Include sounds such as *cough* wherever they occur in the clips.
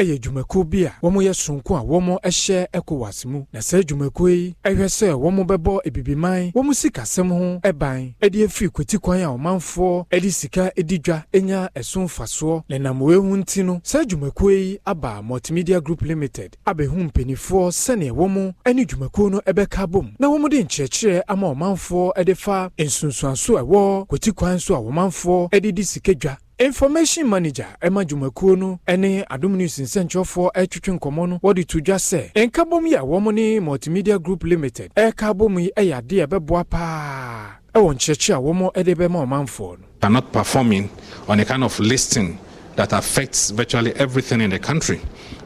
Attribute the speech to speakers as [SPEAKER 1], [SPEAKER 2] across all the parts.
[SPEAKER 1] ɛyɛ dwumakuo bi a wɔn yɛ sonko a wɔn hyɛ ecowas mu. Na saa dwumakuo yi ɛhwɛ sɛ wɔn bɛbɔ ebibiman wɔn sikasɛm ho ɛban ɛde afiri kwati kwan a ɔmanfoɔ ɛde sika ɛdi dwa ɛnya ɛso mfasoɔ. Na nam ehu nti no saa dwumakuo yi aba multimedia group limited abɛhu mpanimfoɔ sɛnea wɔn ɛne dwumakuo no ɛbɛka bom na wɔn de nkyerɛkyerɛ ama ɔmanfoɔ ɛde fa nsunsuanso a ɛwɔ kwati kwan so a ɔmanfoɔ ɛde di sika dwa information manager ɛma dwumakuo no ne adom news nsɛnkyerɛfoɔ ɛtwitwe nkɔmmɔ no wɔde to dwa sɛ nkabom yi a wɔn ne multimedia group limited ɛreka abom yi yɛ adeɛ ɛbɛboa paa ɛwɔ nkyerɛkyerɛ a wɔn de bɛma ɔmanfoɔ no
[SPEAKER 2] are not performing on a kind of listing that affects virtually everything in the country.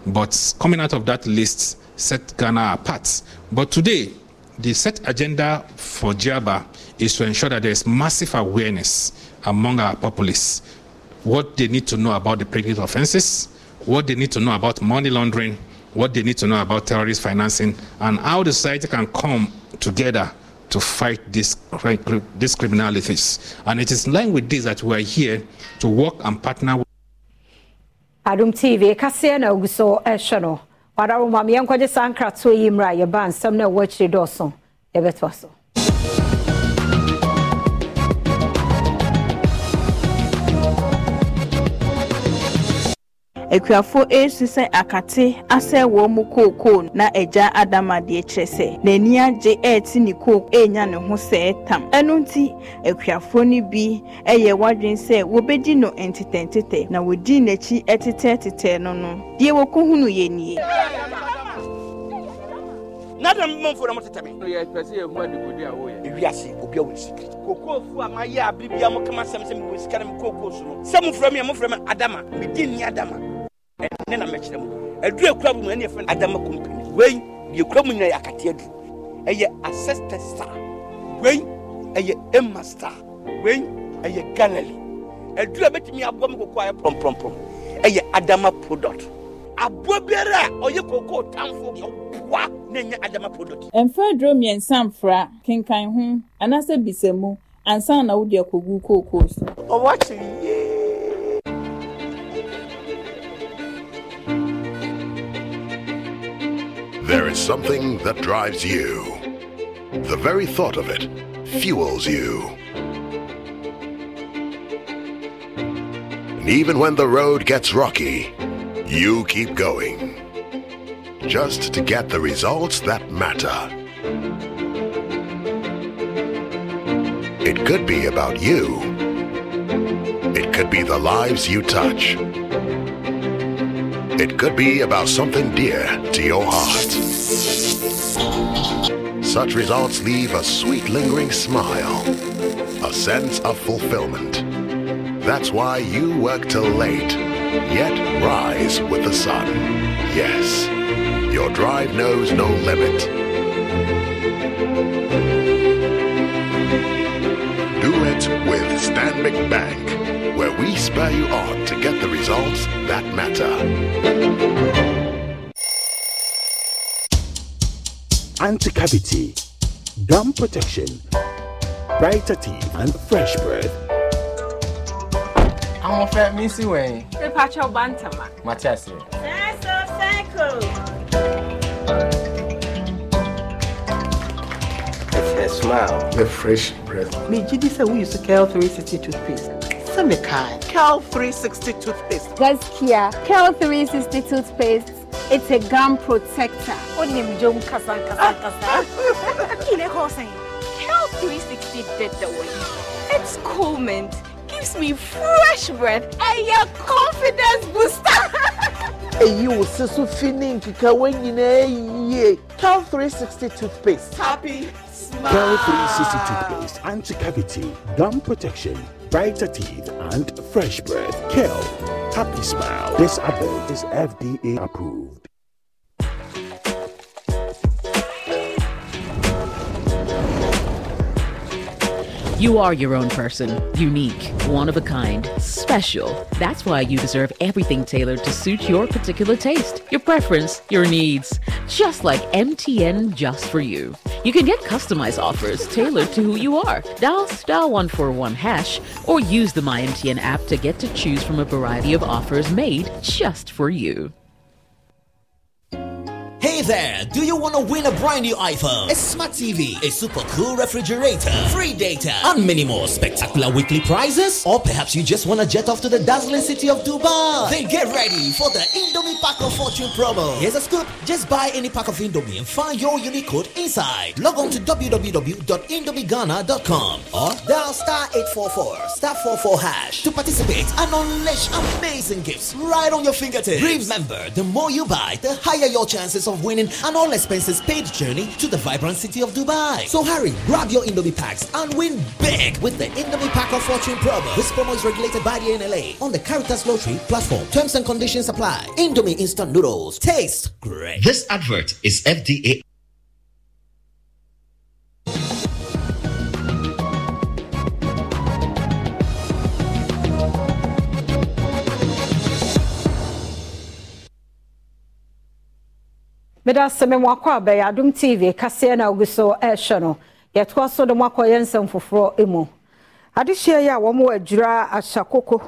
[SPEAKER 2] But coming out of that list set Ghana apart. But today, the set agenda for JABA is to ensure that there is massive awareness among our populace what they need to know about the predicate offenses, what they need to know about money laundering, what they need to know about terrorist financing, and how the society can come together to fight this, these criminalities. And it is in line with this that we are here to work and partner with.
[SPEAKER 3] tv kaseɛ na ogu so ɛhwɛ no wadaro ma yɛnkɔgye saa nkratoɔ yi yɛbɛtoa so
[SPEAKER 4] akuafo esu sɛ akate asɛ wɔn mu kookoo na agya adamadeɛ kyerɛ sɛ n'ani agye ɛɛte ne kook ɛɛnya ne ho sɛɛ tam ɛno nti akuafo no bi ɛyɛ wadwin sɛ wɔbɛdi no ntetɛntetɛ na wɔdi n'akyi ɛtetɛtetɛ no no deɛ wɔkɔhunu yɛ nie
[SPEAKER 5] n'adam mi mmanfo na mo tete
[SPEAKER 6] mi. yɛ pɛsɛ yɛ huma dugu
[SPEAKER 5] di awo yɛ. ewi ase obi awo nsikiri. kokoo fu a ma yɛ abiri bi a mo kama sɛm sɛ mi wɔ sika na mi kokoo so no sɛ mo fura mi yɛ mo fura mi adama mi di ni adama. Ɛne na mɛkyerɛ mu aduru akura mu ɛne yɛfrɛ no adama company. Wei deɛ kura mu nyina yɛ akate aduru. Ɛyɛ ancestor star. Wei ɛyɛ emma star. Wei ɛyɛ gallery aduru a bɛtumi aboa me kokoo ayɛ prɔmprɔmprɔm. Ɛyɛ adama product. Aboa biara a ɔyɛ kokoo tamfo ɔboa na ɛnyɛ adama product.
[SPEAKER 4] Mfa duro mmiɛnsa mfra kenkan ho anaasɛ bisa mu ansa na wode akɔgu kookoo so.
[SPEAKER 5] Ɔwɔ akye yie
[SPEAKER 7] There is something that drives you. The very thought of it fuels you. And even when the road gets rocky, you keep going. Just to get the results that matter. It could be about you. It could be the lives you touch. It could be about something dear to your heart. Such results leave a sweet lingering smile, a sense of fulfillment. That's why you work till late, yet rise with the sun. Yes, your drive knows no limit. Do it with Stanbic Bank, where we spur you on to get the results that matter.
[SPEAKER 8] anti-cavity, gum protection, brighter teeth, and fresh breath.
[SPEAKER 6] ahoɔfɛ mensi wɛn
[SPEAKER 9] Mepakyɛw bantama.
[SPEAKER 6] mate aseɛ
[SPEAKER 10] It's her smile.
[SPEAKER 6] the fresh breath Me,
[SPEAKER 10] megye di sɛ woyi so cal 360 toothpaste sɛ mekae cal 360 toothpaste
[SPEAKER 3] Gaskia Kel 360 toothpaste. It's a gum protector. Onim jom kasa kasa kasa. Ah.
[SPEAKER 9] Kile Hossein. Cal 360 did the work. It's cool mint. Gives me fresh breath and your confidence booster.
[SPEAKER 10] Ɛyi wo se so fi ne nkekawa nyinaa yie cal 360 toothpaste
[SPEAKER 9] Happy smile.
[SPEAKER 8] Kel 360 toothpaste, anti-cavity, gum protection, brighter teeth, and fresh breath. Kel, happy smile. This advert is FDA approved.
[SPEAKER 11] You are your own person, unique, one of a kind, special. That's why you deserve everything tailored to suit your particular taste, your preference, your needs. Just like MTN Just for You. You can get customized offers tailored to who you are. Dial star 141 hash or use the MyMTN app to get to choose from a variety of offers made just for you.
[SPEAKER 12] Hey there, do you want to win a brand new iPhone, a smart TV, a super cool refrigerator, free data, and many more spectacular weekly prizes? Or perhaps you just want to jet off to the dazzling city of Dubai? Then get ready for the Indomie Pack of Fortune promo. Here's a scoop just buy any pack of Indomie and find your unique code inside. Log on to www.indomieghana.com or dial star 844 star 44 hash to participate and unleash amazing gifts right on your fingertips. Remember, the more you buy, the higher your chances of winning an all expenses paid journey to the vibrant city of Dubai. So hurry, grab your Indomie packs and win big with the Indomie Pack of Fortune promo. This promo is regulated by the NLA on the Caritas Lottery platform. Terms and conditions apply. Indomie instant noodles taste great.
[SPEAKER 13] This advert is FDA
[SPEAKER 3] meda sɛ me wakɔ abɛyɛ adom tv kaseɛ na ogu so ɛrehwɛ no yɛtoa so de mo akɔyɛ nsɛm foforɔ mu adehyia yi a wɔn wɔ adwira ahyakoko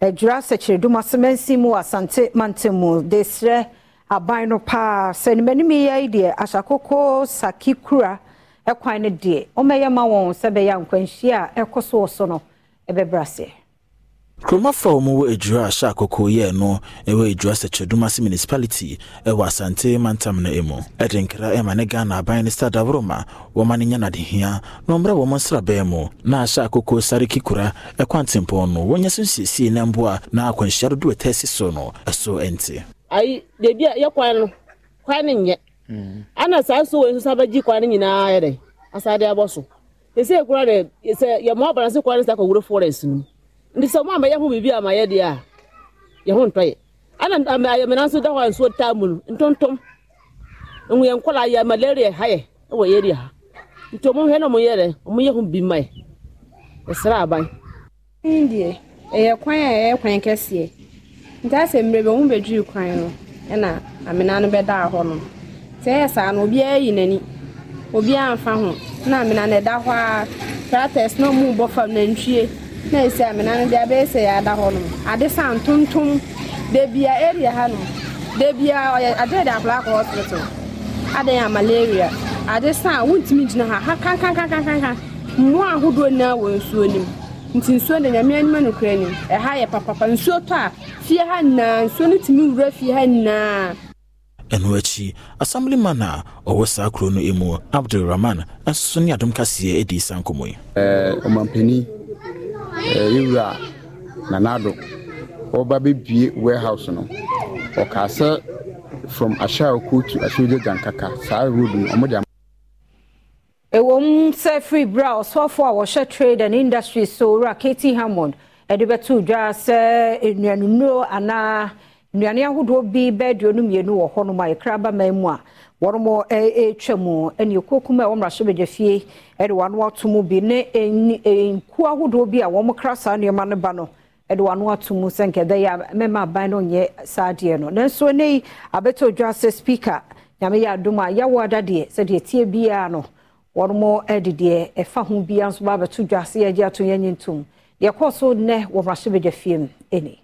[SPEAKER 3] adwira sɛkyerɛdum asemansi mu asante mantam mu de srɛ aban no paa sɛ nimanim yi deɛ ahyakoko saki kura ɛkwan no deɛ wɔmɛyɛ ma wɔn sɛ bɛyɛ nkwanhyia a ɛkɔ so wɔ so no ɛbɛbrɛ aseɛ
[SPEAKER 14] kuromafo a wɔwɔ adwura ahyɛ akoko yɛɛ no ɛwɔ adwura sɛkyerɛdum ase municipality ɛwɔ asante mantam no mu ɛde nkra ɛma ne ghana aban ne stad aworoma wɔma no nya nadehia na ɔmmrɛ wɔ mo nsrabɛn mu na ahyɛ akoko sare kikura ɛkɔ ntempɔn no wɔnyɛ so nsiesie na mboa na akwanhyia dodo ɛtɛ si so no ɛso ɛnte
[SPEAKER 15] ayi beebi a yɛ kwan no kwan no nyɛ ana saa nso wɔ nso sa bɛgye kwan no nyinaa yɛ dɛ asade abɔ so yɛsɛ yɛkura dɛ sɛ yɛmmoa abana sɛ kwan no sɛ akɔwuro forest no nti sɛ mo a mɛyɛ ho biribi a mayɛ deɛ a yɛ ho ntɔyɛ ana ayɛmena nso da hɔ a nsuo taa mu no ntontom yɛn nkɔla yɛ malaria ha yɛ wɔ area ha. Nti ɔmo na ɔmo yɛ ɔmo yɛ ho bi ma yɛ ɛsrɛ aban.
[SPEAKER 16] Deɛ ɛyɛ kwan a ɛyɛ kwan kɛseɛ. Nti asɛ mmerɛ bi ɔmo bɛdwiri kwan no ɛna amena no bɛda hɔ no. Sɛ ɛyɛ saa no obiara yi n'ani. Obiara mfa ho. Na amena no ɛda hɔ a tractors na ɔmo bɔ fam nantwie na esi amena no deɛ abɛyɛ sɛ yɛada hɔ nom ade san tontom debia area ha nom debia ɔyɛ ade de akora akɔ hospital. Adan a malaria. Ade san wontumi gyina ha ha kankankankankan mmoa ahodoɔ nyinaa wɔ nsuo nim nti nsuo de nyame anim anokora nim ɛha yɛ papapa nsuo tɔ a fie ha nyinaa nsuo no tumi wura fie ha nyinaa
[SPEAKER 14] ɛno akyi assemblyman a ɔwɔ saa kuro no mu abdulrahman nso ne adom kaseɛ adi sa nkɔmmɔ yi
[SPEAKER 6] ɔmampani yɛwura nanado. Ɔba bɛbie warehouse no. Ɔkaa sɛ from ahyɛako to ahyɛogya gyankaka saa road no ɔmode
[SPEAKER 3] ɛwɔ m sɛ firi berɛ a ɔsɔfoɔ a wɔhyɛ trade and industry so wura katy hammond. Ɛde bɛto dwa sɛ nnuanonnuro anaa nnuane ahodoɔ bi bɛaduonu mmienu wɔ hɔnom a yɛkra ba man mu a wɔnom ɛretwa mu. Ɛne ekokum a wɔn mmarahyɛbadwa fie. Ɛde wɔn ano ato mu bi. Ne nkuo ahodoɔ bi a wɔn kra saa nneɛma no ba no ɛde wɔn ano ato mu sɛ nkɛdɛ yɛ a mɛma aban no nyɛ saa adeɛ no. Nanso ne yi abɛtɔ dwa sɛ speaker nyame yɛ adum a yɛwɔ ada deɛ tie biara no wɔnom ɛde deɛ ɛfa ho biara nso ba abɛto dwa sɛ yɛgye ato yɛn nye ntom yɛkɔɔ so nnɛ wɔ mmarahyɛbadwa fie mu. Ɛni.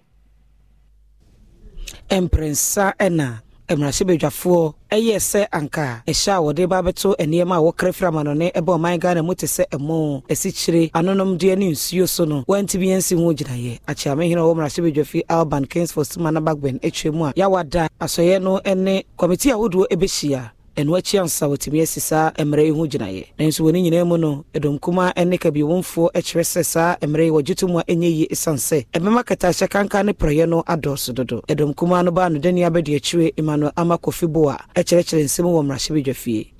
[SPEAKER 17] mprɛnsa ɛna mmarahyɛbadwafoɔ ɛyɛ sɛ anka ɛhyɛ a wɔde ba bɛto nneɛma a wɔkra firi amanɔne ɛbɛ ɔman ghana mu te sɛ ɛmo asikyire anonomdeɛ ne nsuo so no wɔntumi yɛnsi ho gyinaeɛ. Akyeamehene ɔwɔ mmarahyɛbadwafi alban kingsford sumana bagbɛn atwa mu a yɛawada asɔeɛ no ne kɔmiti ahodoɔ ɛbɛhyia ɛno akyi ansa wɔtumi asi saa mmerɛ yi ho gyinaeɛ. Nanso wɔ ne nyinaa mu no ɛdɔmkuma ne kabiwomfoɔ kyerɛ sɛ saa mmerɛ yi wɔgye to mu a ɛnyɛ yie ɛsiane sɛ ɛbɛma katahyɛ kanka ne prɛyɛ no adɔɔso dodo. Ɛdɔmkuma no baa no dani abɛde akyire emmanuel ama kofi bo a ɛkyerɛkyerɛ nsɛm wɔ mmarahyɛbadwa fie.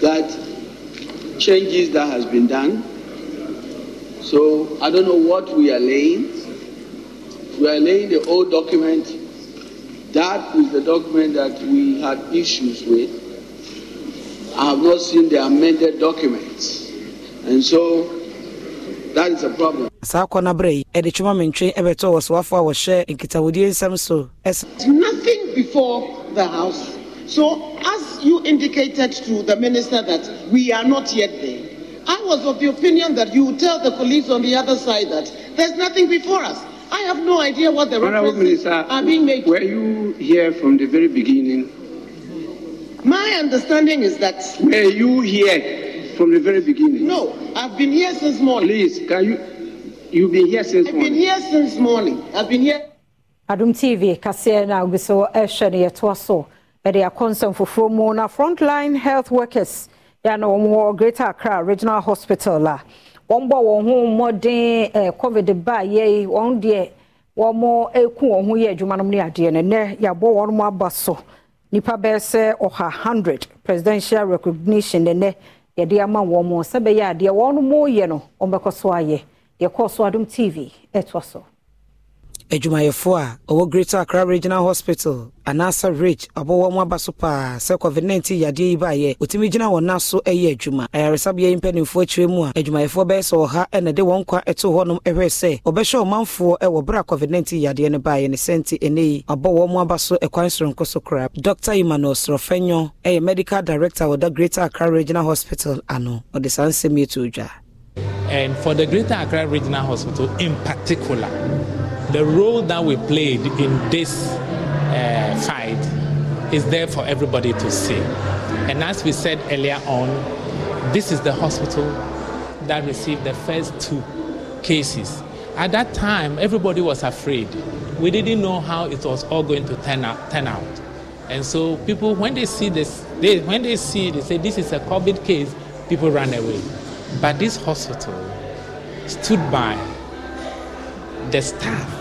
[SPEAKER 18] That changes that has been done. So I don't know what we are laying. We are laying the old document. That is the document that we had issues with. I have not seen the amended documents. And so that is a problem.
[SPEAKER 17] saa kɔ no berɛ yi ɛde twoma mentwe ɛbɛtɔ wɔ soafo a wɔhyɛ nkitawodie nsɛm so ɛs
[SPEAKER 18] Nothing before the House
[SPEAKER 19] So, as you indicated to the minister that we are not yet there, I was of the opinion that you would tell the colleagues on the other side that there's nothing before us. I have no idea what the
[SPEAKER 18] Honorable
[SPEAKER 19] references
[SPEAKER 18] Minister,
[SPEAKER 19] are being made.
[SPEAKER 18] were you here from the very beginning?
[SPEAKER 19] My understanding is that.
[SPEAKER 18] Were you here from the very beginning?
[SPEAKER 19] No, I've been here since morning.
[SPEAKER 18] Please, can you? You've been here since morning?
[SPEAKER 19] I've been here since morning. I've been here.
[SPEAKER 3] adom tv kaseɛ na obi so ɛhwɛ no yɛtoa so ɛde akɔ nsɛm foforɔ mu na frontline health workers yɛ na wɔn wɔ greater accra regional hospital a wɔn bɔ wɔn ho mmɔden ɛɛ covid ba yɛ yi wɔn deɛ wɔn eku wɔn ho yɛ adwuma no ne adeɛ no. Nɛ yɛabɔ wɔn mo aba so. Nipa bɛyɛ sɛ ɔha hundred presidential recognition nɛ yɛde ama wɔn sɛ bɛyɛ adeɛ wɔn mo yɛ no wɔn bɛkɔ so ayɛ. Yɛkɔ so adom tv ɛtoa so.
[SPEAKER 17] Adwumayɛfoɔ a ɔwɔ greater accra regional hospital anaasɛ rich ɔbɔ wɔn aba so paa sɛ covid-19 yadeɛ yi baayɛ ɔtumi gyina wɔn nan so ɛyɛ adwuma. Ayaresabea yi mpanimfoɔ akyerɛ mu a adwumayɛfoɔ bɛyɛ sɛ ɔha ɛna de wɔn kwa ɛto hɔnom ɛhwɛ sɛ ɔbɛhyɛ ɔmanfoɔ ɛwɔ berɛ a covid-19 yadeɛ no baayɛ ne sɛnti ɛnɛ yi ɔbɔ wɔn aba so ɛkwan soronko so koraa. Dr emmanuel sorɔfɛnyɔ ɛyɛ medical director a ɔda greater accra regional hospital ano. Ɔde saa nsɛm yi to dwa.
[SPEAKER 20] And for the Greater Accra Regional Hospital in particular, the role that we played in this uh, fight is there for everybody to see. And as we said earlier on, this is the hospital that received the first two cases. At that time, everybody was afraid. We didn't know how it was all going to turn out. Turn out. And so people, when they see this, they, when they see, they say this is a COVID case, people run away. But this hospital stood by the staff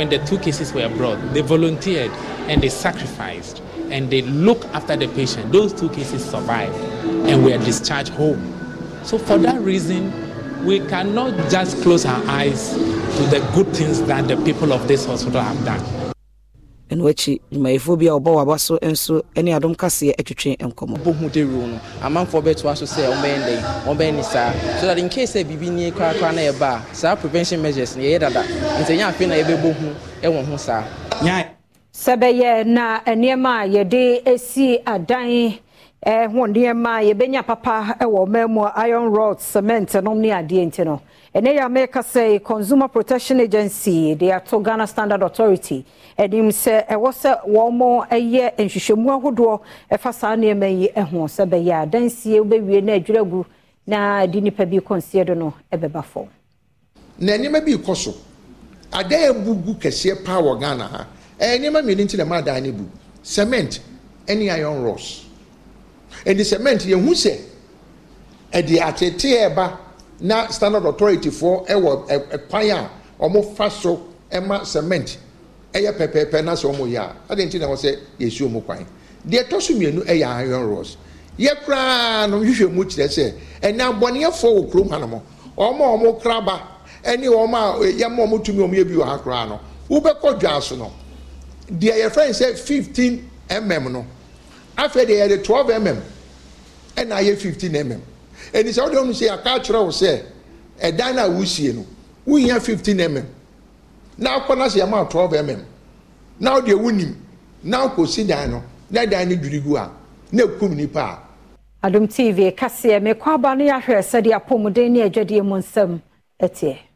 [SPEAKER 20] when the two cases were brought. They volunteered and they sacrificed and they looked after the patient. Those two cases survived and were discharged home. So for that reason, we cannot just close our eyes to the good things that the people of this hospital have done.
[SPEAKER 17] Ɛno akyi dwumayɛfoɔ bi a wɔbɔ waba so nso ne adom kaseɛ atwitwe nkɔmmɔ.
[SPEAKER 21] Bɔhu de rule no amanfoɔ bɛtoa so sɛ ɔmbɛyɛ ndɛn ɔmbɛyɛ ne saa. So that in case sɛ biribi nie korakora na yɛba a saa prevention measures no yɛyɛ dada. Nti ɛnyɛ afei na yɛbɛbɔ hu ɛwɔ ho saa.
[SPEAKER 3] Sɛ bɛyɛ na nneɛma a yɛde esi adan eh, ho nneɛma a yɛbɛnya papa wɔ ɔman mu a iron rod cement nom ne adeɛ nti no ɛnɛ yɛ amɛka sɛ consumer protection agency de ato ghana standard authority anim sɛ ɛwɔ sɛ wɔn yɛ nhwehwɛmu ahodoɔ ɛfa saa nneɛma yi ho sɛ bɛyɛ adansie wobɛwie na adwira gu na de nipa bi kɔnseɛ do no ɛbɛba fam
[SPEAKER 22] na nneɛma bi kɔ so. Adan abubu kɛseɛ paa wɔ ghana ha. Ɛyɛ nneɛma mmienu nti na ɛma adan no bu. Cement ɛne iron rods. Ɛdi cement yɛn ho sɛ ɛde atete ɛba na standard authority foɔ ɛwɔ ɛkwan a wɔn fa so ɛma cement ɛyɛ pɛpɛɛpɛ na sɛ wɔn yɛ a adi nti na wɔ sɛ yɛsi wɔn kwan? Deɛ ɛtɔ so mmienu ɛyɛ iron rods. Yɛ koraa no hwehwɛ mu kyerɛ sɛ ɛnna abɔneɛfoɔ wɔ kurom hanom wɔn a wɔn kraba ɛne wɔn a yɛma wɔn tumi wɔn yɛ bi wɔ ha koraa no wobɛkɔ dwa so no. Deɛ yɛfrɛ no sɛ fifteen mm no afei deɛ yɛde twelve mm ɛna ayɛ fifteen mm ɛni sɛ ɔde ɔno sɛ yɛaka akyerɛ wo sɛ ɛdan no a wosie no wohia fifteen mm na akɔ na sɛ yɛma twelve mm na ɔde wonim na akɔsi dan no na dan no dwiri gu a na ekum nipa a.
[SPEAKER 3] adom tv kaseɛ mekɔ aba no yɛahwɛ sɛdeɛ apɔmuden ne adwadeɛ mu nsɛm ɛteɛ.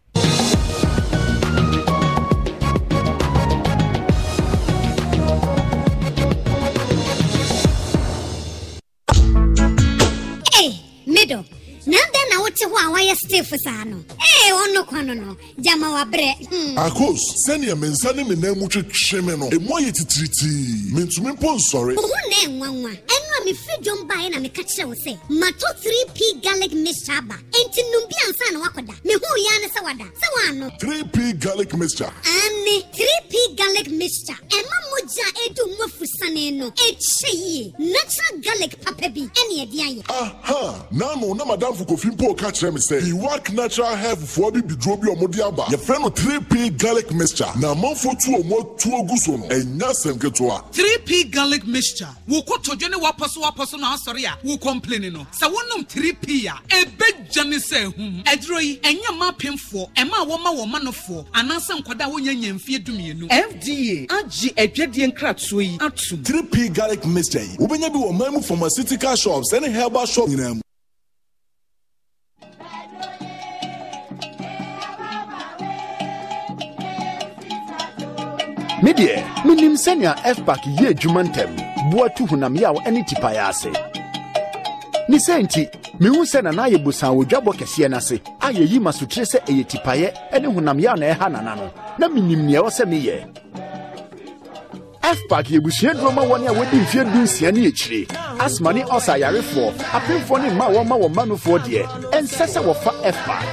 [SPEAKER 23] Middle. Na dɛn na wote hɔ a wayɛ stiff saa no ee ɔno kwan no gyama wabrɛ hmm.
[SPEAKER 24] akos sɛnea me nsa ne me nan mu twetwe me no ɛmu ayɛ titiritii mentumi mpo nsɔre
[SPEAKER 23] ho na ɛnwanwa ɛno a mefiri dwom baeɛ na meka kyerɛ wo sɛ mato 3p garlic mixture aba enti nom bi ansa na woakɔda. Mehuu yɛa ne sɛ wada sɛ woano.
[SPEAKER 24] 3p garlic mixture.
[SPEAKER 23] Ane 3p garlic mixture. Ɛma mogya a ɛdu mu afusane no ɛkyɛ yie. Natural garlic papa bi ɛne ɛde ayɛ.
[SPEAKER 24] Aha naano na madamfo kofi mpo ka kyerɛ me sɛ iwak natural health foɔ bi biduro bi ɔmode aba. Yɛfrɛ no 3p garlic mixture. Na amanfo tu ɔmo atuo gu so no ɛnya sɛm ketewa.
[SPEAKER 25] 3p garlic mixture. Wo kotodwe ne wapɔ
[SPEAKER 26] so wapɔ so na asɔre a wo kɔmpleni no. Sɛ wonom 3p a ɛbɛgya ne sɛ ahum ɛduro yi ɛnyɛ ma apemfoɔ ɛma a wɔma wɔ ma nofoɔ anaasɛ nkɔda a wonya nya dumienu. Fda agye adwadeɛ nkratoɔ yi atom.
[SPEAKER 24] 3p garlic mixture yi wobɛnya bi wɔ man mu pharmaceutical shops ɛne herbal shop nyinaa mu.
[SPEAKER 6] Me deɛ menim sɛnea fpak yɛ adwuma ntɛm boa tu honam yaw ne tipaeɛ ase. Ne sɛ nti mehu sɛ nana ayɛ bosan wɔ dwabɔ kɛseɛ no ase a yɛyi ma sotire sɛ ɛyɛ tipaeɛ ne honam yaw na ɛha nana no na menim nea ɛwɔ sɛ meyɛ. Fpak yɛbusua duro ma wɔne a wɔdi mfeɛ du ne akyire. Asma ɔsa ayarefoɔ apemfoɔ ne mma a wɔma wɔ mmanofoɔ deɛ ɛnsɛ sɛ wɔfa fpak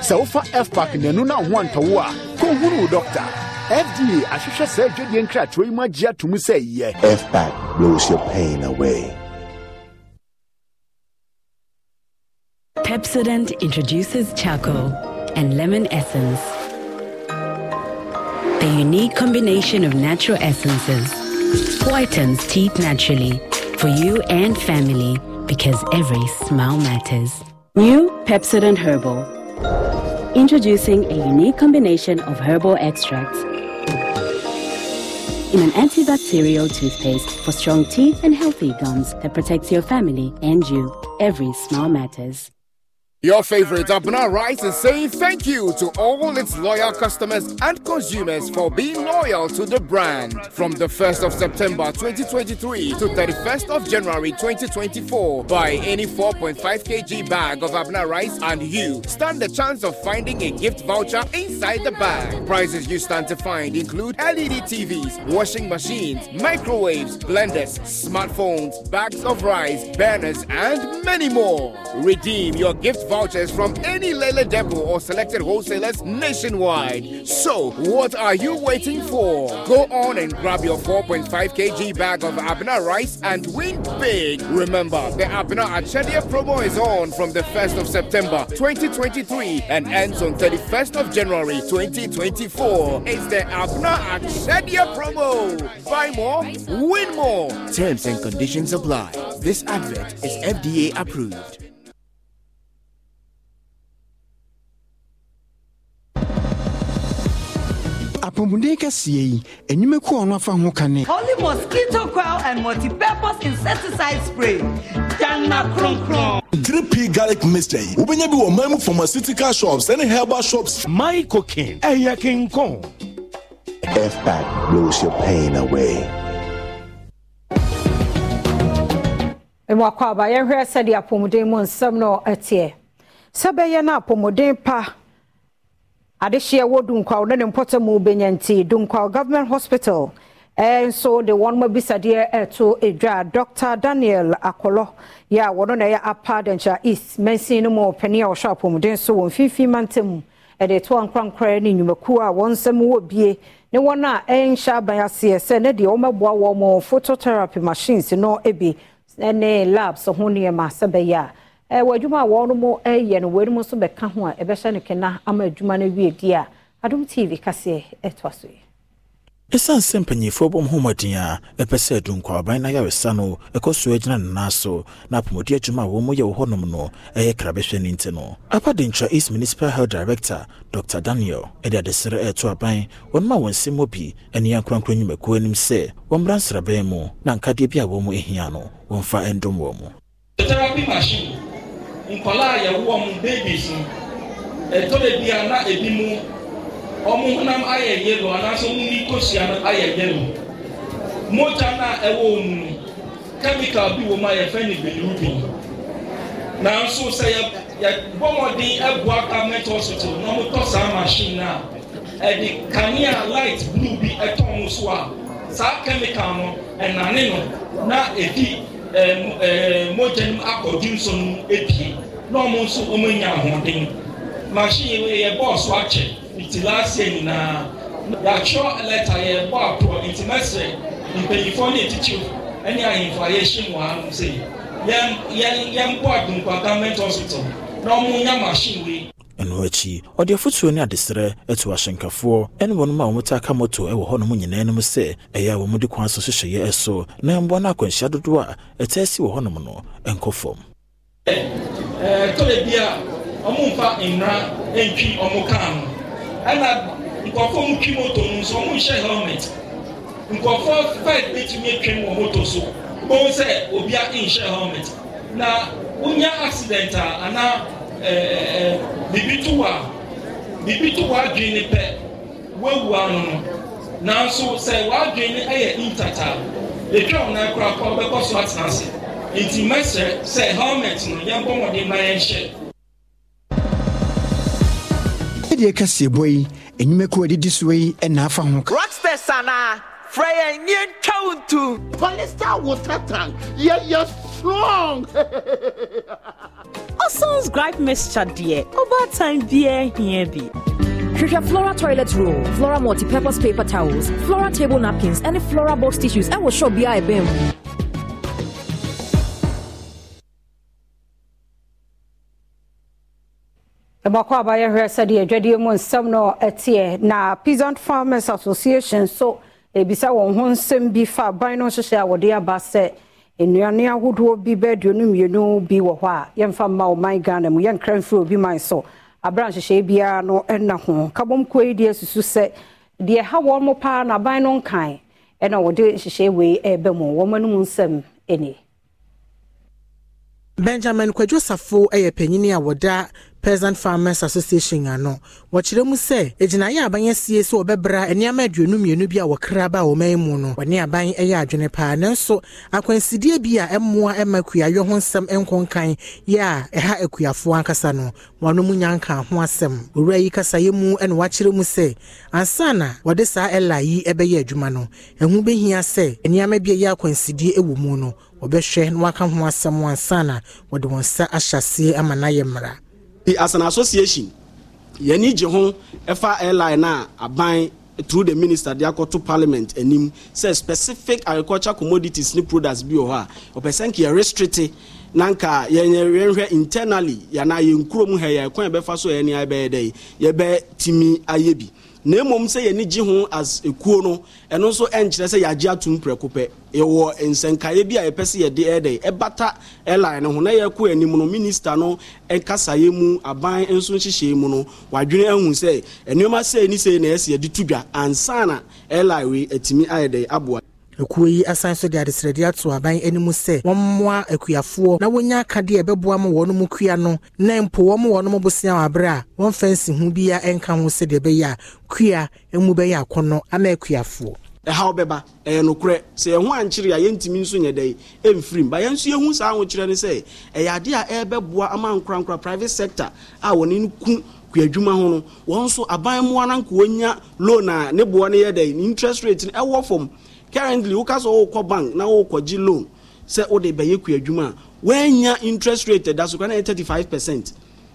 [SPEAKER 6] sɛ wofa fpak nanu no ho antɔwo a kɔnhunu wo dɔkta fda ahwehwɛ saa adwadeɛ nkratoɔ yi mu agye ato mu sɛ yɛ
[SPEAKER 8] FPAC blows your pain away.
[SPEAKER 27] Pepsodent introduces charcoal and lemon essence. The unique combination of natural essences whitens teeth naturally for you and family because every smile matters. New Pepsodent Herbal. Introducing a unique combination of herbal extracts in an antibacterial toothpaste for strong teeth and healthy gums that protects your family and you. Every smile matters.
[SPEAKER 7] Your favorite Abner Rice is saying thank you to all its loyal customers and consumers for being loyal to the brand. From the 1st of September 2023 to 31st of January 2024, buy any 4.5 kg bag of Abner Rice and you stand the chance of finding a gift voucher inside the bag. Prizes you stand to find include LED TVs, washing machines, microwaves, blenders, smartphones, bags of rice, banners, and many more. Redeem your gift vouchers from any Lele depot or selected wholesalers nationwide. So, what are you waiting for? Go on and grab your 4.5 kg bag of Abna rice and win big. Remember, the Abna Achedia promo is on from the 1st of September 2023 and ends on 31st of January 2024. It's the Abna Achedia promo. Buy more, win more. Terms and conditions apply. This advert is FDA approved.
[SPEAKER 25] Apɔmuden kɛseɛ yi enyimeku ɔno afa ho kane
[SPEAKER 28] Holy mosquito coil and multi-purpose insecticide spray. Dana kron kron.
[SPEAKER 24] 3p garlic mixture yi wobɛnya bi wɔ man mu pharmaceutical shops ɛne herbal shops
[SPEAKER 8] My cooking, ɛyɛ kinkɔn. FPAC blows your pain away.
[SPEAKER 3] ɛmu akɔ aba yɛhwɛ sɛdeɛ apɔmuden mu nsɛm no ɛteɛ sɛ bɛyɛ no apɔmuden pa adehyeɛ wɔ dunkwaw ne ne mpɔtɛ mu bɛnya nti dunkwaw government hospital. Ɛɛ nso de wɔn abisadeɛ ɛto edwa dr daniel akɔlɔ yɛ a wɔn na ɛyɛ apa dɛnkyɛ east mɛnsin no mu panin a ɔhwɛ apɔmuden so wɔ mfimfini mantam ɛde to ankorankora ne nnwumakuo a wɔn nsɛm wɔ bie. Ne wɔn a ɛnhyɛ aban aseɛ sɛ ne deɛ wɔmɛboa wɔn phototherapy machines no ebi ne labs ho nneɛma sɛ a ɛwɔ adwuma a wɔn mo ɛyɛ no wɔn mu nso bɛka ho a ɛbɛhyɛ no kena ama adwuma no awie di a adom tv kaseɛ ɛtoa so yi.
[SPEAKER 14] ɛsiane sɛ mpanyimfoɔ bɔ m ho mmɔden a ɛpɛ sɛ adunkwaban no ayaresa no ɛkɔ so agyina ne nan so na apɔmɔden adwuma a wɔn mu yɛ wɔ hɔnom no ɛyɛ krabɛhwɛ no nti no. Apadentwa east municipal health director dr daniel ɛde adesrɛ ɛɛto aban wɔn ma wɔn nsɛm wɔ bi ne ankorankora nnwumakuo anim sɛ wɔmmra nsraban mu na nkadeɛ bi a wɔn mu ahia no wɔmfa ndom wɔ mu.
[SPEAKER 29] Therapy machine. Nkɔla a yɛwɔ mu babies no ɛtɔ da a na ebi mu ɔmo honam ayɛ yellow anaasɛ ɔmo ni kosua no ayɛ yellow mogya no ɛwɔ wɔn mu chemical bi wɔ mu a yɛfɛ no bilirubin. Nanso sɛ yɛ yɛbɔ mmɔden ɛboa government hospital na ɔmo tɔ saa machine no a ɛde kanea light blue bi ɛtɔ ɔmo so a saa chemical no ɛnane no na ebi mogya no mu akɔdu nso no ebie na ɔmo nso ɔmo anya ahoɔden machine yi yɛ bɔɔ so akyɛ nti year nyinaa yɛatwerɛ lɛta yɛ bɔ aporɔ nti mɛsrɛ mpanyinfoɔ ne etitiri ɛne ahemfo a yɛhyɛ mu ha no sɛ yɛn yɛn yɛn bɔ adunkwa government hospital. Na ɔmo nya machine wei
[SPEAKER 14] ɛno akyi ɔde afotuo ne adesrɛ atu ahyɛnkafoɔ ɛne wɔnom a wɔmta aka moto ɛwɔ hɔnom nyinaa anim sɛ ɛyɛ a wɔmde kwan so hyehyɛeɛ ɛso na mmoa no akwanhyia dodoɔ a ɛtaa si wɔ hɔnom no ɛnkɔ fam.
[SPEAKER 29] Tɔlɛ mu twi moto no nso ɔmo nhyɛ helmet. Nkɔfo five betumi atwam wɔ moto so. Kpɔn sɛ obia nhyɛ helmet. Na wonya accident a ana ɛɛ bibi to wa bibi to wa adwene ne pɛ wawu ano no nanso sɛ wadwene ne ɛyɛ intata etwa wɔn nan koraa kɔ ɔbɛkɔ so atena ase nti mɛsrɛ sɛ helmet no yɛn bɔ mɔden ma yɛn hyɛ.
[SPEAKER 25] ɛdeɛ kɛseɛ bɔ yi enwumakuo a didi so yi ɛna afa ho ka
[SPEAKER 30] rockstars anaa frɛ yɛn nie ntwa ntu
[SPEAKER 19] Polystar water tank. Yeah, you're strong. *laughs*
[SPEAKER 31] Oson's gripe mixture deɛ ɔbaatan biara hia bi.
[SPEAKER 32] Hwehwɛ Flora toilet roll, Flora multi-purpose paper towels, Flora table napkins, and Flora box tissues ɛwɔ shop bi a ɛbɛn mu.
[SPEAKER 3] ɛbɔkɔ aba yɛhwɛ sɛdeɛ adwadeɛ mu nsɛm no ɛteɛ na peasant farmers association so ebisa wɔn ho nsɛm bi fa aban no hyehyɛ a wɔde aba sɛ nnuane ahodoɔ bi bɛ aduonu mmienu bi wɔ hɔ a yɛmfa mma ɔman ghana mu. Yɛnkra mfiri obi man so. Nhyehyɛe biara no ɛna ho. Kabom kuo yi deɛ susu sɛ deɛ ha wɔn mo paa na aban no nkan ɛna wɔde nhyehyɛe wei ɛrebɛ mu. Wɔn anom nsɛm ɛnie
[SPEAKER 10] benjamin kwadwo safo yɛ panyini a wɔda peasant farmers association ano. Wɔkyerɛ mu sɛ agyinaeɛ aban asie sɛ wɔbɛbra nneɛma aduonu mmienu bi a wɔkra ba a wɔman mu no wɔne aban yɛ adwene paa. Nanso akwansidie bi a ɛmmoa ɛma kuayɔ ho nsɛm nkɔ nkan yɛ a ɛha akuafoɔ ankasa no wɔno mu nya nka ho asɛm. Owura yi kasaeɛ mu ɛna wakyerɛ mu sɛ ansa na wɔde saa ɛla yi ɛbɛyɛ adwuma no ɛho bɛhia sɛ nneɛma bi ɛyɛ akwansidie wɔ mu no wɔbɛhwɛ na waka ho asɛm ansa na wɔde wɔn nsa ahyɛ ama no ayɛ mmara.
[SPEAKER 33] As an association yɛni gye ho ɛfa airline a aban through the minister de akɔto parliament anim sɛ specific agriculture commodities ne products bi wɔ hɔ a ɔpɛ sɛ nka yɛ restricte na nka yɛhwɛ internally yɛna yɛn kurom ha yɛ kwan yɛbɛfa so yɛne ayɛbɛyɛ dɛ yɛbɛtumi ayɛ bi na mmom sɛ yɛni gye ho as ekuo no ɛno nso ɛnkyerɛ sɛ yɛagye atum prɛko pɛ. Yɛwɔ nsɛnkaeɛ bi a yɛpɛ sɛ yɛde ɛdɛ ɛbata airline no ho. Na yɛkɔ anim no minister no ɛkasaeɛ mu aban nso nhyehyɛe mu no. Wadwene ahu sɛ nneɛma sɛ ni sɛ na ɛsɛ yɛde to dwa. Ansa na airline wei atumi ayɛ dɛ aboa
[SPEAKER 10] ekuo yi asan so de adesrɛdeɛ ato aban anim sɛ wɔmmoa akuafoɔ na wɔnya akadeɛ ɛbɛboa ma wɔn mu kua no na mpo wɔn wɔn mo bosea wɔ abere a wɔmfa nsiho bia ɛnka ho sɛdeɛ ɛbɛyɛ a kua mu bɛyɛ akɔnɔ ama akuafoɔ.
[SPEAKER 33] Ɛhaw bɛba ɛyɛ nokorɛ. Sɛ yɛho ankyere a yɛntumi nso nyɛ dɛ ɛmfirim ba yɛn nso yɛhu saa ahokyerɛ no sɛ ɛyɛ adeɛ a ɛbɛboa ama nkorankora private sector a wɔne no ku kuadwuma ho no. Wɔn nso aban mmoa no nka wɔnya loan a ne boɔ no yɛ dɛ interest rate no ɛwɔ fam currently woka sɛ wokɔ bank na wokɔgye loan sɛ wode bɛyɛ kuadwuma a woanya interest rate da so kora yɛ 35 percent.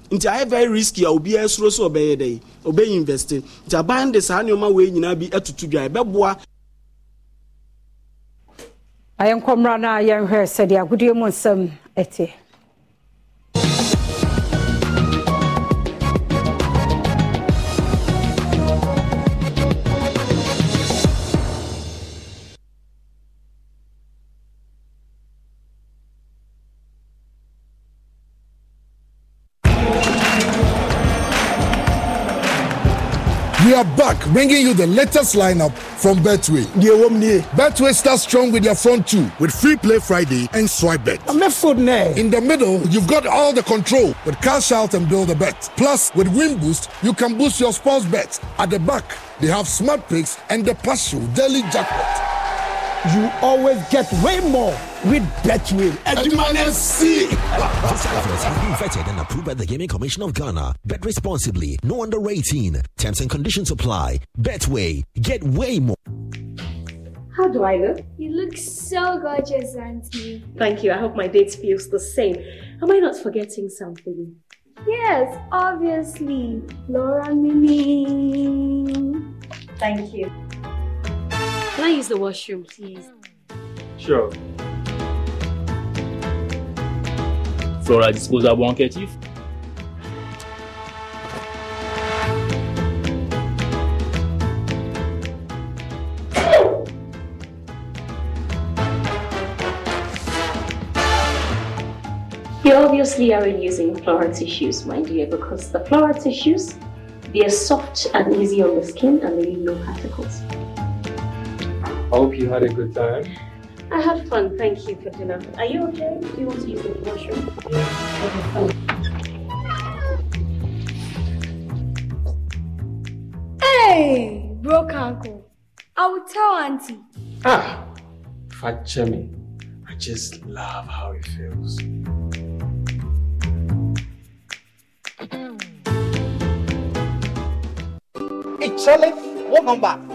[SPEAKER 33] Nti ayɛ very risky a obiara suro sɛ ɔbɛyɛ dɛ ɔbɛyɛ invest nti aban de saa nneɛma wei nyinaa bi atutu dwa ɛbɛboa
[SPEAKER 3] ayɛnkɔmmra no a yɛnhwɛ sɛdeɛ agodie mu nsɛm ɛteɛ
[SPEAKER 24] We are back bringing you the latest lineup from Betway. Betway starts strong with their front two with free play Friday and swipe bet. In the middle, you've got all the control with cash out and build a bet. Plus, with Win Boost, you can boost your sports bet. At the back, they have smart picks and the partial daily jackpot.
[SPEAKER 25] You always get way more with Betway.
[SPEAKER 24] Edumane C.
[SPEAKER 34] These offers have been vetted and approved by the Gaming Commission of Ghana. Bet responsibly. No under 18. Terms and conditions apply. Betway. Get way more.
[SPEAKER 35] How do I look?
[SPEAKER 36] You look so gorgeous, Auntie.
[SPEAKER 35] Thank you. I hope my date feels the same. Am I not forgetting something?
[SPEAKER 36] Yes, obviously. Laura Mimi.
[SPEAKER 35] Thank you. Can I use the washroom, please?
[SPEAKER 37] Sure. Flora disposal handkerchief.
[SPEAKER 35] You obviously aren't using floral tissues, my dear, because the floral tissues, they are soft and easy on the skin and they leave no particles.
[SPEAKER 38] I hope you had a good time.
[SPEAKER 35] I had fun. Thank you for dinner. Are you okay? Do you want to use the washroom?
[SPEAKER 36] Hey, broke uncle. I will tell auntie.
[SPEAKER 38] Ah, Fachemi. I just love how it feels.
[SPEAKER 39] Hey, Charlie, what number?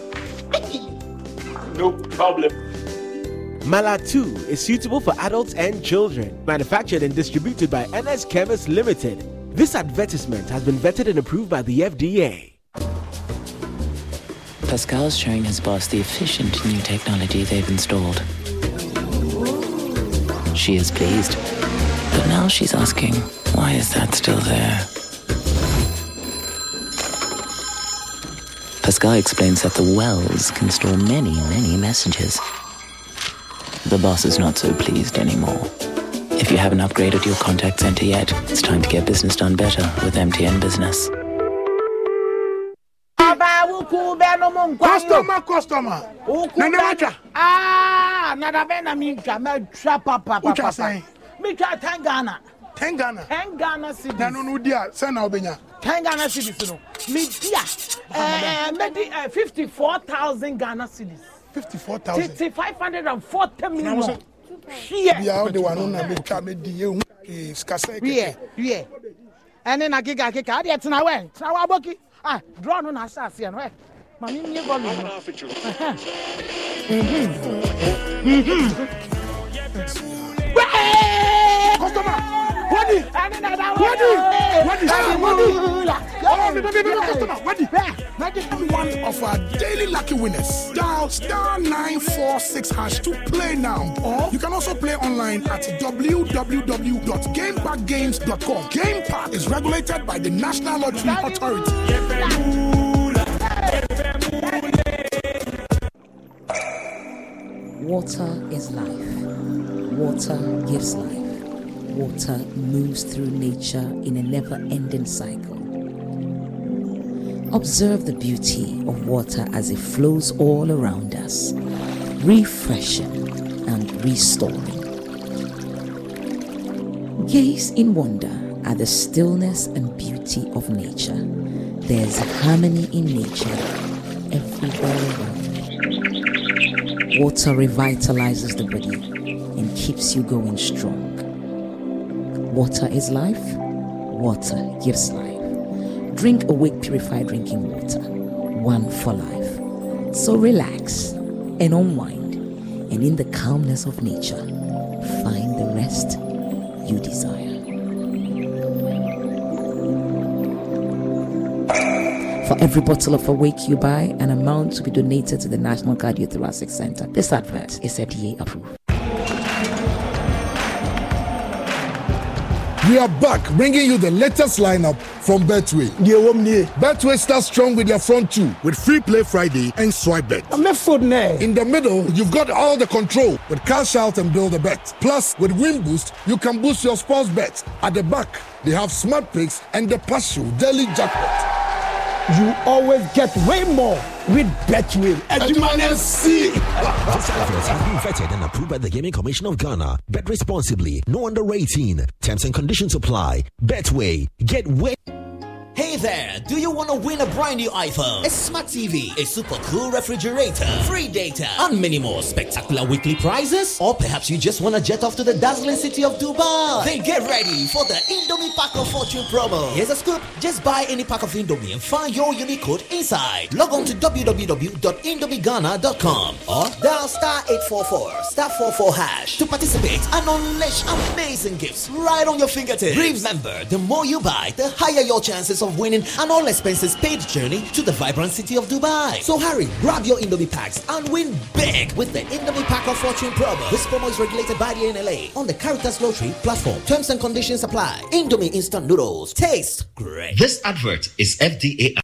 [SPEAKER 38] No problem.
[SPEAKER 40] Malatu is suitable for adults and children. Manufactured and distributed by NS Chemist Limited. This advertisement has been vetted and approved by the FDA.
[SPEAKER 41] Pascal's showing his boss the efficient new technology they've installed. She is pleased, but now she's asking, why is that still there? Pascal explains that the wells can store many, many messages. The boss is not so pleased anymore. If you haven't upgraded your contact center yet, it's time to get business done better with MTN Business.
[SPEAKER 42] Customer, customer. Nana wacha.
[SPEAKER 43] Ah, nada bɛn na mi ntwa mɛ twa papa
[SPEAKER 42] Wotwa
[SPEAKER 43] papa.
[SPEAKER 42] sɛn?
[SPEAKER 43] Mi twa ten Ghana.
[SPEAKER 42] Ten Ghana.
[SPEAKER 43] Ten Ghana cedis.
[SPEAKER 42] Na no no di a sɛn na obenya.
[SPEAKER 43] Ten Ghana cedis no. Mi di a. Ɛɛ di ɛ fifty four thousand Ghana cedis.
[SPEAKER 42] Fifty four thousand.
[SPEAKER 43] Titi five hundred and forty million.
[SPEAKER 42] sɛ.
[SPEAKER 43] Hwɛ.
[SPEAKER 42] Bia o de wa no na me twa me di ehu. Eh, skasɛ
[SPEAKER 43] Hwɛ hwɛ. Ɛne na kika kika adeɛ tena wɛ tena wɔ aboki. Ah draw no na ahyɛ aseɛ no ɛ. Maame mi nye volume no.
[SPEAKER 42] Customer. Wadi. Wadi. Wadi. Wadi. Wadi. One of our daily lucky winners. Dial star 946 hash to play now. Or you can also play online at www.gamepackgames.com. Game Park is regulated by the National Lottery Authority.
[SPEAKER 44] Water is life. Water gives life. Water moves through nature in a never ending cycle. Observe the beauty of water as it flows all around us, refreshing and restoring. Gaze in wonder at the stillness and beauty of nature. There's harmony in nature everywhere around. Water revitalizes the body and keeps you going strong. Water is life. Water gives life. Drink awake purified drinking water. One for life. So relax and unwind, and in the calmness of nature, find the rest you desire. For every bottle of Awake you buy, an amount to be donated to the National Cardiothoracic Center. This advert is FDA approved.
[SPEAKER 34] We are back bringing you the latest lineup from Betway. Betway starts strong with their front two with free play Friday and swipe bet. In the middle, you've got all the control with cash out and build a bet. Plus, with Win Boost, you can boost your sports bets. At the back, they have smart picks and the partial daily jackpot.
[SPEAKER 42] You always get way more with Betway.
[SPEAKER 34] Edumane C.
[SPEAKER 45] This advert has been vetted and approved by the Gaming Commission of Ghana. Bet responsibly. No under 18. Terms and conditions apply. Betway. Get way.
[SPEAKER 12] Hey there, do you want to win a brand new iPhone, a smart TV, a super cool refrigerator, free data, and many more spectacular weekly prizes? Or perhaps you just want to jet off to the dazzling city of Dubai? Then get ready for the Indomie Pack of Fortune promo. Here's a scoop just buy any pack of Indomie and find your unique code inside. Log on to www.indomieghana.com or dial star 844 star 44 hash to participate and unleash amazing gifts right on your fingertips. Remember, the more you buy, the higher your chances of winning an all expenses paid journey to the vibrant city of Dubai. So hurry, grab your Indomie packs and win big with the Indomie Pack of Fortune promo. This promo is regulated by the NLA on the Caritas Lottery platform. Terms and conditions apply. Indomie instant noodles taste great.
[SPEAKER 46] This advert is FDA.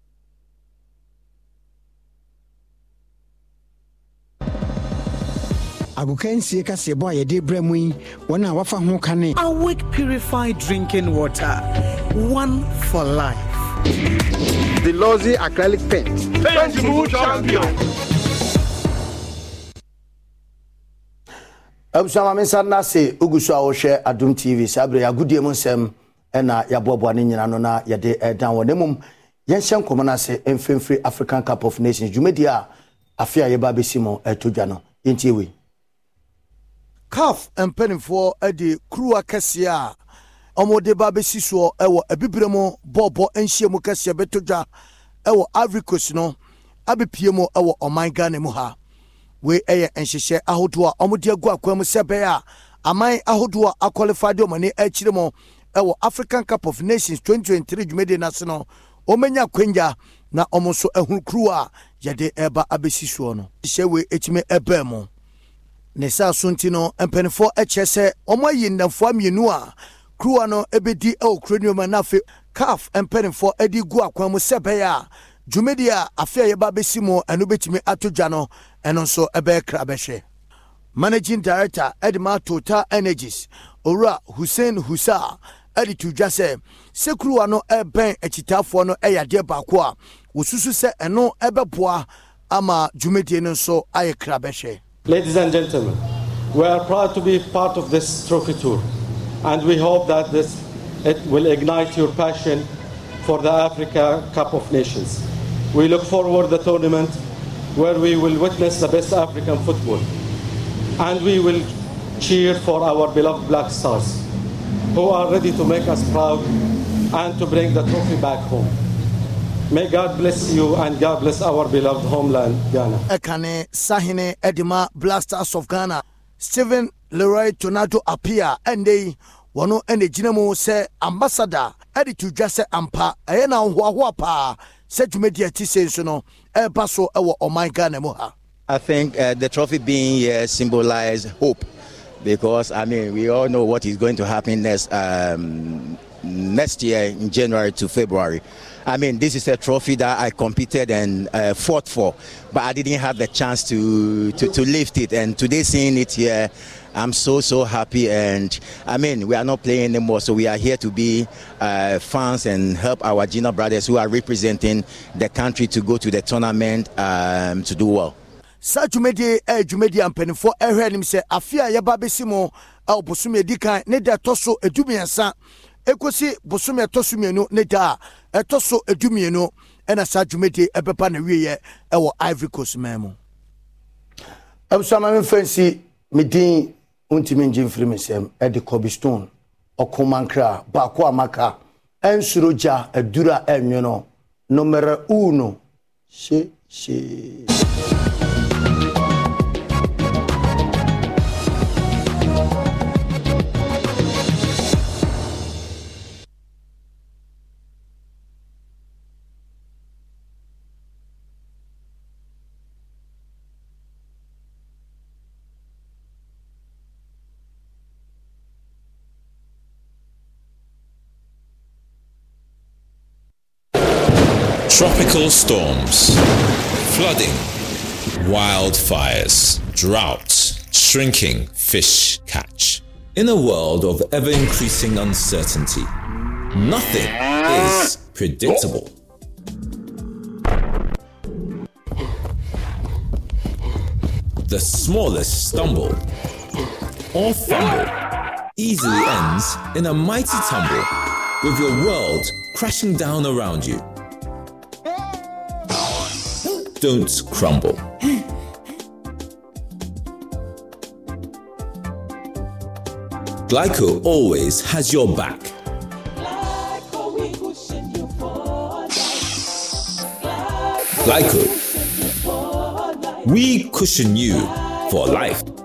[SPEAKER 25] Agoka nsie kaseɛbɔ a yɛde brɛ mu yi wɔn a wafa ho ka ne
[SPEAKER 10] awake purified drinking water one for life.
[SPEAKER 47] The Lozi acrylic paint. Paint Move champion.
[SPEAKER 48] abusua me nsa no ase wogu so a wohwɛ adom tv saa berɛ yɛagodie mu nsɛm ɛna yɛaboaboa no nyina no na yɛde ɛdan wɔ. Na mmom yɛnhyɛ nkɔmmɔ no ase mfimfiri african cup of nations. Dwumadi a afe a yɛba bɛsi mu ɛto dwa no. Yɛntie wei
[SPEAKER 49] caf mpanimfoɔ de kuruwa kɛseɛ a wɔde ba bɛsi soɔ wɔ abibire mu bɔɔbɔ nhyia mu kɛseɛ bɛtɔ dwa wɔ ivory coast no abɛpie mu wɔ ɔman ghana mu ha. Wei yɛ nhyehyɛ ahodoɔ a wɔde agu akwan mu sɛ bɛyɛ a aman ahodoɔ a akɔlifa de ɔmani akyire mu wɔ african cup of nations 2023 dwumadi no ase no wɔmanya akwanya na wɔn nso ahunu kuruwa a yɛde ɛreba abɛsi soɔ no. Hyɛ wei ɛtumi ɛbɛn mu. Ne saa so nti no mpanimfoɔ kyerɛ sɛ wɔn ayi nnamfoɔ mmienu a kuruwa no bɛdi wɔ kuro no mu na afei caf mpanimfoɔ de gu akwan mu sɛ bɛyɛ a dwumadi a afe a yɛba bɛsi mu ɛno bɛtumi ato dwa no ɛno nso ɛbɛyɛ kra bɛhwɛ managing director edma total energies owura hussein husa ɛde to dwa sɛ sɛ kuruwa no ɛbɛn akyitaafoɔ no ɛyɛ adeɛ baako a wɔsusu sɛ ɛno ɛbɛboa ama dwumadie no nso ayɛ kra bɛhwɛ
[SPEAKER 50] Ladies and gentlemen, we are proud to be part of this trophy tour, and we hope that this it will ignite your passion for the Africa Cup of Nations. We look forward to the tournament where we will witness the best African football, and we will cheer for our beloved Black Stars, who are ready to make us proud and to bring the trophy back home. May God bless you and God bless our beloved homeland, Ghana.
[SPEAKER 49] ɛkane sahene edima blasters of ghana stephen leroy tornado apia ɛnde yi wɔno ɛna gyina mu sɛ ambassador ɛde to dwa sɛ ampa ɛyɛ na ahoahoa paa sɛ dwumadi a ti sei nso no ɛreba so ɛwɔ ɔman ghana mu ha
[SPEAKER 51] I think uh, the trophy being here symbolizes hope because I mean we all know what is going to happen next um, next year in January to February. I mean this is a trophy that I competed and uh, fought for, but I didn't have the chance to, to to lift it. And today seeing it here, I'm so so happy. And I mean we are not playing anymore, so we are here to be uh, fans and help our Gina brothers who are representing the country to go to the tournament um, to do well.
[SPEAKER 49] saa a mpanimfoɔ ɛhwɛ anim sɛ a yɛba bɛsi mu edi kan ne ɛtɔ so ekosi bosome ɛtɔ so mmienu ne da a ɛtɔ so edu mmienu ɛna saa dwumadie ɛbɛba na wieɛ ɛwɔ ivory coast man mu.
[SPEAKER 48] abusua maame fɛn si mi din ntumi ngye nfiri mi nsɛm ɛde kobe stone ɔkomankra baako a maka ɛnsoro gya aduru a ɛnwe no nomere uno hye hye.
[SPEAKER 52] Tropical storms, flooding, wildfires, droughts, shrinking fish catch. In a world of ever increasing uncertainty, nothing is predictable. The smallest stumble or fumble easily ends in a mighty tumble
[SPEAKER 53] with your world crashing down around you. Don't crumble. Glyco always has your back. Glyco. We cushion you for life.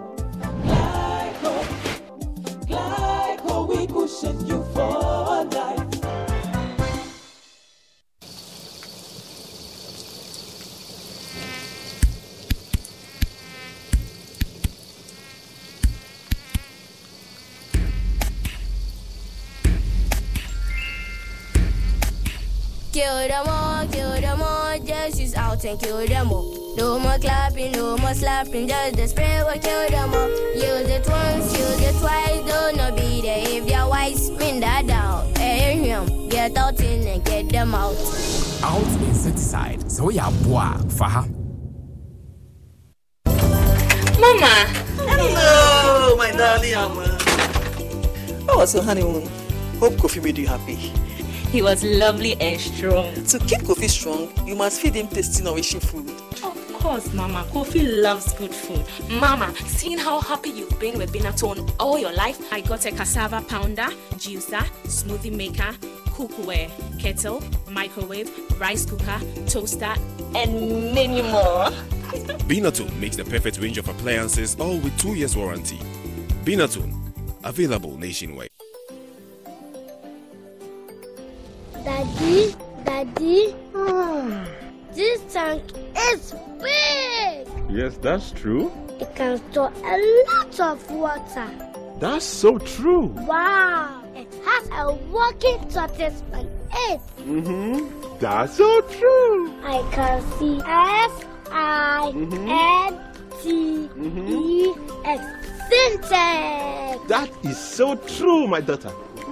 [SPEAKER 52] Kill them all, kill them all, just use out and kill them all. No more clapping, no more slapping, just the spray will kill them all. Use it once, use it twice, do not be there if they're white, spin that down. Hey, him, get out in and get them out.
[SPEAKER 54] Out insecticide, so ya boa, faha.
[SPEAKER 55] Mama! Hello, my darling Amma. How was your honeymoon? Hope Kofi made you happy.
[SPEAKER 35] He was lovely and strong.
[SPEAKER 55] To keep Kofi strong, you must feed him tasty, nourishing food.
[SPEAKER 35] Of course, Mama. Kofi loves good food. Mama, seeing how happy you've been with Binatone all your life, I got a cassava pounder, juicer, smoothie maker, cookware, kettle, microwave, rice cooker, toaster, and many more.
[SPEAKER 56] Binatone makes the perfect range of appliances, all with two years warranty. Binatone, available nationwide.
[SPEAKER 57] Daddy, Daddy, ah. this tank is big.
[SPEAKER 58] Yes, that's true.
[SPEAKER 57] It can store a lot of water.
[SPEAKER 58] That's so true.
[SPEAKER 57] Wow, it has a working tortoise on it.
[SPEAKER 58] Mm-hmm. That's so true.
[SPEAKER 57] I can see F I mm-hmm. N T E mm-hmm. X Syntex.
[SPEAKER 58] That is so true, my daughter.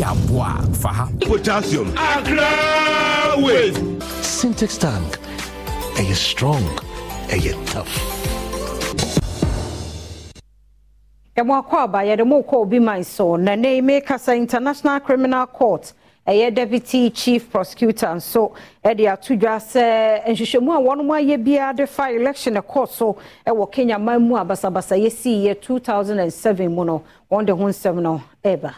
[SPEAKER 54] Ya boa, faha.
[SPEAKER 58] Potassium. Agraway.
[SPEAKER 34] Syntex tank. Are you strong? Are you tough?
[SPEAKER 3] ɛmo akɔ aba yɛde mo kɔ obi man so na ne mekasa international criminal court ɛyɛ deputy chief prosecutor nso ɛde ato dwa sɛ nhwehwɛmu a wɔn ayɛ biara de fa election ɛkɔ so ɛwɔ kenya man mu a basabasa yɛsii yɛ 2007 mu no wɔn de ho nsɛm no ɛreba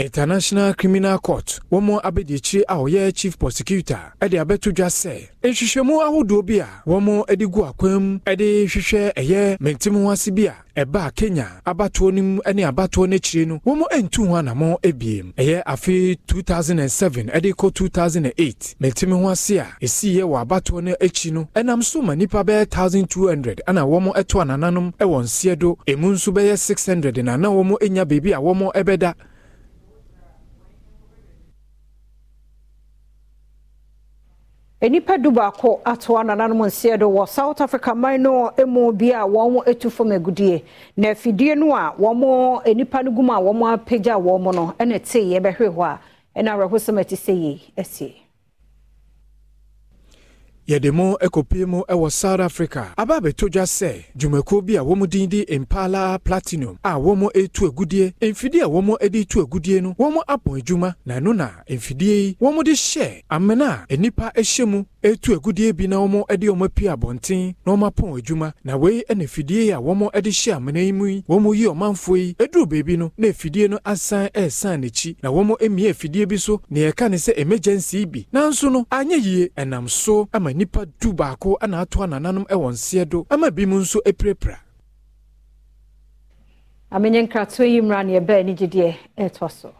[SPEAKER 1] international criminal court wɔn abɛdiakyire a ɔyɛ chief prosecutor de abɛto dwa sɛ nhwehwɛmu ahodoɔ bi a wɔn de gu akwan mu de hwehwɛ ɛyɛ mɛntim ho ase bi a ɛbaa kenya abatoɔ no mu ne abatoɔ no akyire no wɔn ntu ho anammɔn ebiem ɛyɛ afe 2007 de kɔ 2008 mɛntim ho ase a ɛsiiɛ wɔ abatoɔ no akyi no ɛnam so ma nnipa bɛyɛ 1200 ɛna wɔn ɛto anananom wɔ nseɛ do emu nso bɛyɛ 600 na na wɔn anya baabi a wɔn bɛda
[SPEAKER 3] nnipa du baako atoa nananom nseɛ do wɔ south africa man no mu bi a wɔn atu fam agudie. Na afidie no a wɔn nnipa no gu mu a wɔn apagya wɔn no ɛna tee yɛbɛhwɛ hɔ a ɛna awerɛhosɛm a ɛte sɛ yie asie
[SPEAKER 1] yɛde mo ekopie mu ɛwɔ south africa aba abɛto dwa sɛ dwumakuo bi a wɔn din de impala platinum a wɔn etu agudie mfidie a wɔn de tu agudie no wɔn abɔ adwuma na ɛno na mfidie yi wɔn de hyɛ amena a nnipa ahyɛ mu etu agudie bi na wɔn de wɔn apue abɔnten na wɔn apɔn adwuma na wei ɛna fidie a wɔn de hyɛ amena yi mu yi wɔn yi ɔmanfoɔ yi eduru beebi no na efidie no asan ɛresan n'akyi na wɔn emia efidie bi so na yɛka ne sɛ emergency bi nanso no anyɛ yie ɛnam so ama nnipa du baako na ato anananom wɔ nseɛ do ama bi mu nso apirapira
[SPEAKER 3] amenye nkratoɔ yi mmara ne ɛbɛɛ ne gyedeɛ ɛɛtɔ so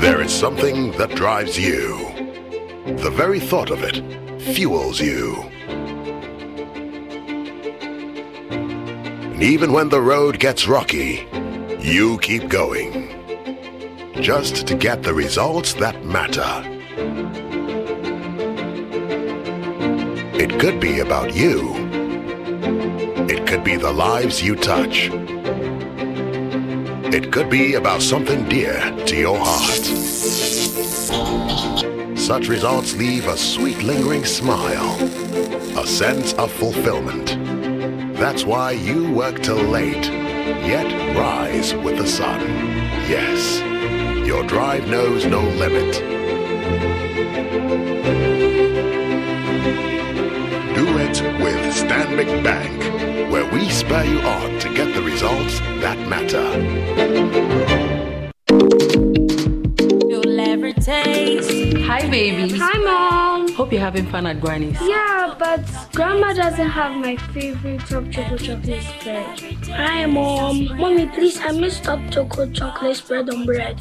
[SPEAKER 3] There is
[SPEAKER 7] something that drives you. The very thought of it fuels you. Even when the road gets rocky, you keep going. Just to get the results that matter. It could be about you. It could be the lives you touch. It could be about something dear to your heart. Such results leave a sweet lingering smile, a sense of fulfillment. That's why you work till late, yet rise with the sun. Yes, your drive knows no limit. Do it with Stanbic Bank, where we spur you on to get the results that matter.
[SPEAKER 52] You'll ever taste.
[SPEAKER 41] Hi, babies.
[SPEAKER 36] Hi, Mom.
[SPEAKER 41] Hope you're having fun at Granny's.
[SPEAKER 36] Yeah, but Grandma doesn't have my favorite top chocolate chocolate spread. Hi, Mom. Mommy, please, I missed top chocolate chocolate spread on bread.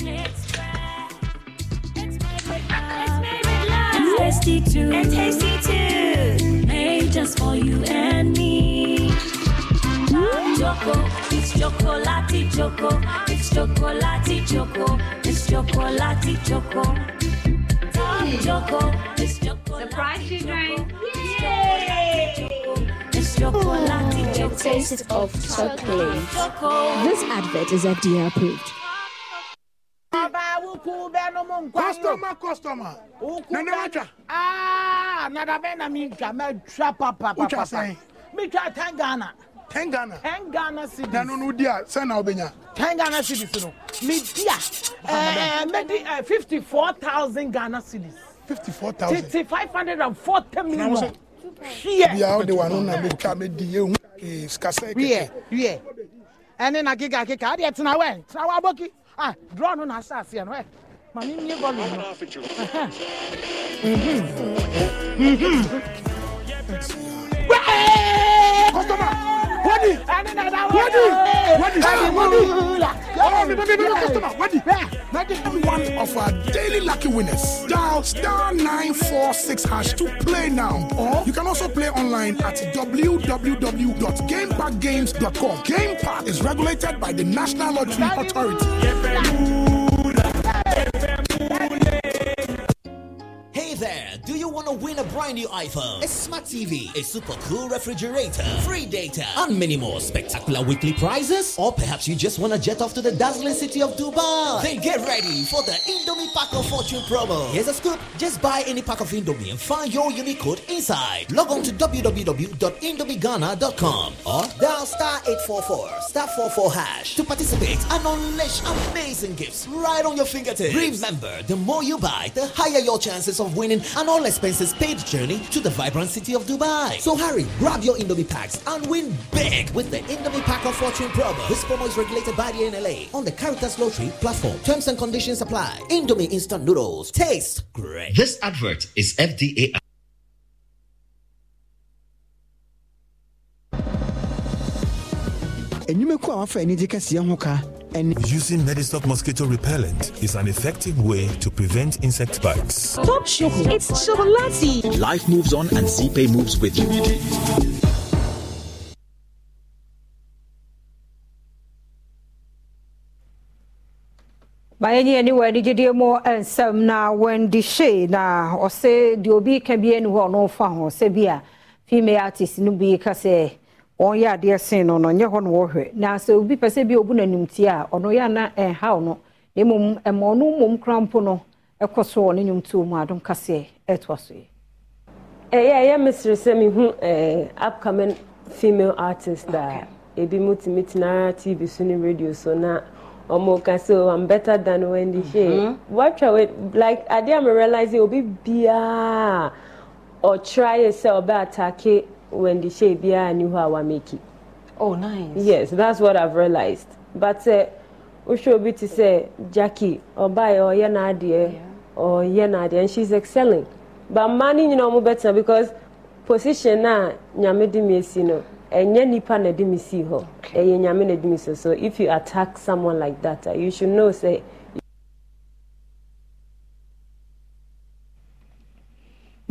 [SPEAKER 52] Tasty too. And tasty too. Made just for you and me. Choco, it's chocolati choco. It's chocolati choco. It's chocolati choco. Choco,
[SPEAKER 35] taste of chocolate. This advert is FDA approved.
[SPEAKER 42] Customer, customer. Nana wacha.
[SPEAKER 59] Ah, nada bɛn na mi twa mɛ twa papa
[SPEAKER 42] Wotwa
[SPEAKER 59] papa.
[SPEAKER 42] sɛn?
[SPEAKER 59] Mi twa ten Ghana.
[SPEAKER 42] Ten Ghana.
[SPEAKER 59] Ten Ghana cedis.
[SPEAKER 42] Na no no di a sɛ na obenya.
[SPEAKER 59] Ten Ghana cedis no. Mi di a. Ah, Ɛɛ mɛ eh, di eh, fifty four thousand Ghana cedis.
[SPEAKER 42] Fifty four thousand.
[SPEAKER 59] Titi five hundred and forty
[SPEAKER 42] Na
[SPEAKER 59] million.
[SPEAKER 42] bia
[SPEAKER 59] wode wano ɛne na keka keka adeɛ tena wɛ tena wɔ aboki drɔ no na asɛ aseɛ no ɛ ma me bɔlo no customer.
[SPEAKER 42] Wadi.
[SPEAKER 59] Ɛne na da
[SPEAKER 42] Wadi. Wadi. Wadi. Wadi. One of our daily lucky winners. Dial star 946 hash to play now. Or you can also play online at www.gamepackgames.com. Game Park is regulated by the National Lottery Authority.
[SPEAKER 12] Brand new iPhone, a smart TV, a super cool refrigerator, free data, and many more spectacular weekly prizes? Or perhaps you just want to jet off to the dazzling city of Dubai? Then get ready for the Indomie Pack of Fortune promo. Here's a scoop just buy any pack of Indomie and find your unique code inside. Log on to www.indomieghana.com or dial star 844 star 44 hash to participate and unleash amazing gifts right on your fingertips. Remember, the more you buy, the higher your chances of winning and all expenses paid journey to the vibrant city of Dubai. So hurry, grab your Indomie packs and win big with the Indomie Pack of Fortune promo. This promo is regulated by the NLA on the Caritas Lottery platform. Terms and conditions apply. Indomie instant noodles taste great.
[SPEAKER 60] This advert is FDA
[SPEAKER 50] enyimako a wafa anigye kɛseɛ ho ka ɛne
[SPEAKER 34] Using Medistop mosquito repellent is an effective way to prevent insect bites.
[SPEAKER 35] Stop sugar. It's chocolate.
[SPEAKER 8] Life moves on and Zeepay moves with you.
[SPEAKER 3] mayɛnyi ani wɔ anigyedeɛ mu nsɛm na wendy shay na ɔsɛ deɛ obi ka bi ani hɔ ɔno fa ho sɛ bi a female artist no bi ka sɛ ɔnyɛ adeɛ sen no no nyɛ hɔ no wɔhwɛ na sɛ obi pɛ sɛ bi obu n'anim tie a ɔno yɛ ana ɛnhaw no. Na mmom ɛma ɔno mmom kora mpo no ɛkɔ so wɔ ne nnwomtoɔ mu adom kaseɛ ɛtoa so yi
[SPEAKER 43] ɛyɛ ɛyɛ mesere sɛ mehu eh, upcoming female artist a ebi mu tumi tena tv so ne radio so na ɔmo ka sɛ oh, i'm better than wendy shea. Watwa we like adeɛ a me realize obi biara ɔtry sɛ ɔbɛ atake wendy shay biara ni hɔ a wameki
[SPEAKER 35] Oh, nice.
[SPEAKER 43] yes that's what i've realized. But sɛ wohwɛ obi te sɛ jackie ɔbaeɛ or n'adeɛ or n'adeɛ and she's excelling. But no nyinaa ɔmo bɛtena because position a nyame de mi esi no. Ɛnyɛ nipa na mi si hɔ ɛyɛ nyame na de mi so. So if you attack someone like that uh, you should know say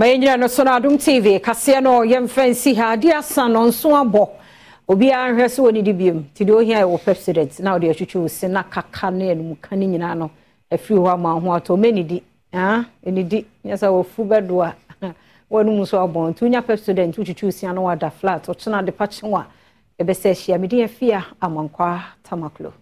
[SPEAKER 3] yɛnyina no so no adom tv kaseɛ no yɛmfa nsi ha adeɛ asa no nso abɔ obiara nhwɛ sɛ wɔne di biom nti deɛ ohia ɛwɔ president. Na wode atwitwi wo se na kaka ne anomuka no nyinaa no. Afiri hɔ ama ho atɔ mɛnidi ɛnidi nyɛ sɛ wɔfu bɛdo a. Wɔno so abɔ nti wonya president wotwitwi wo sia no wada flat. Ɔkyena de pa kye wo a ɛbɛsɛ ahyia mede afia amankwa tamaklo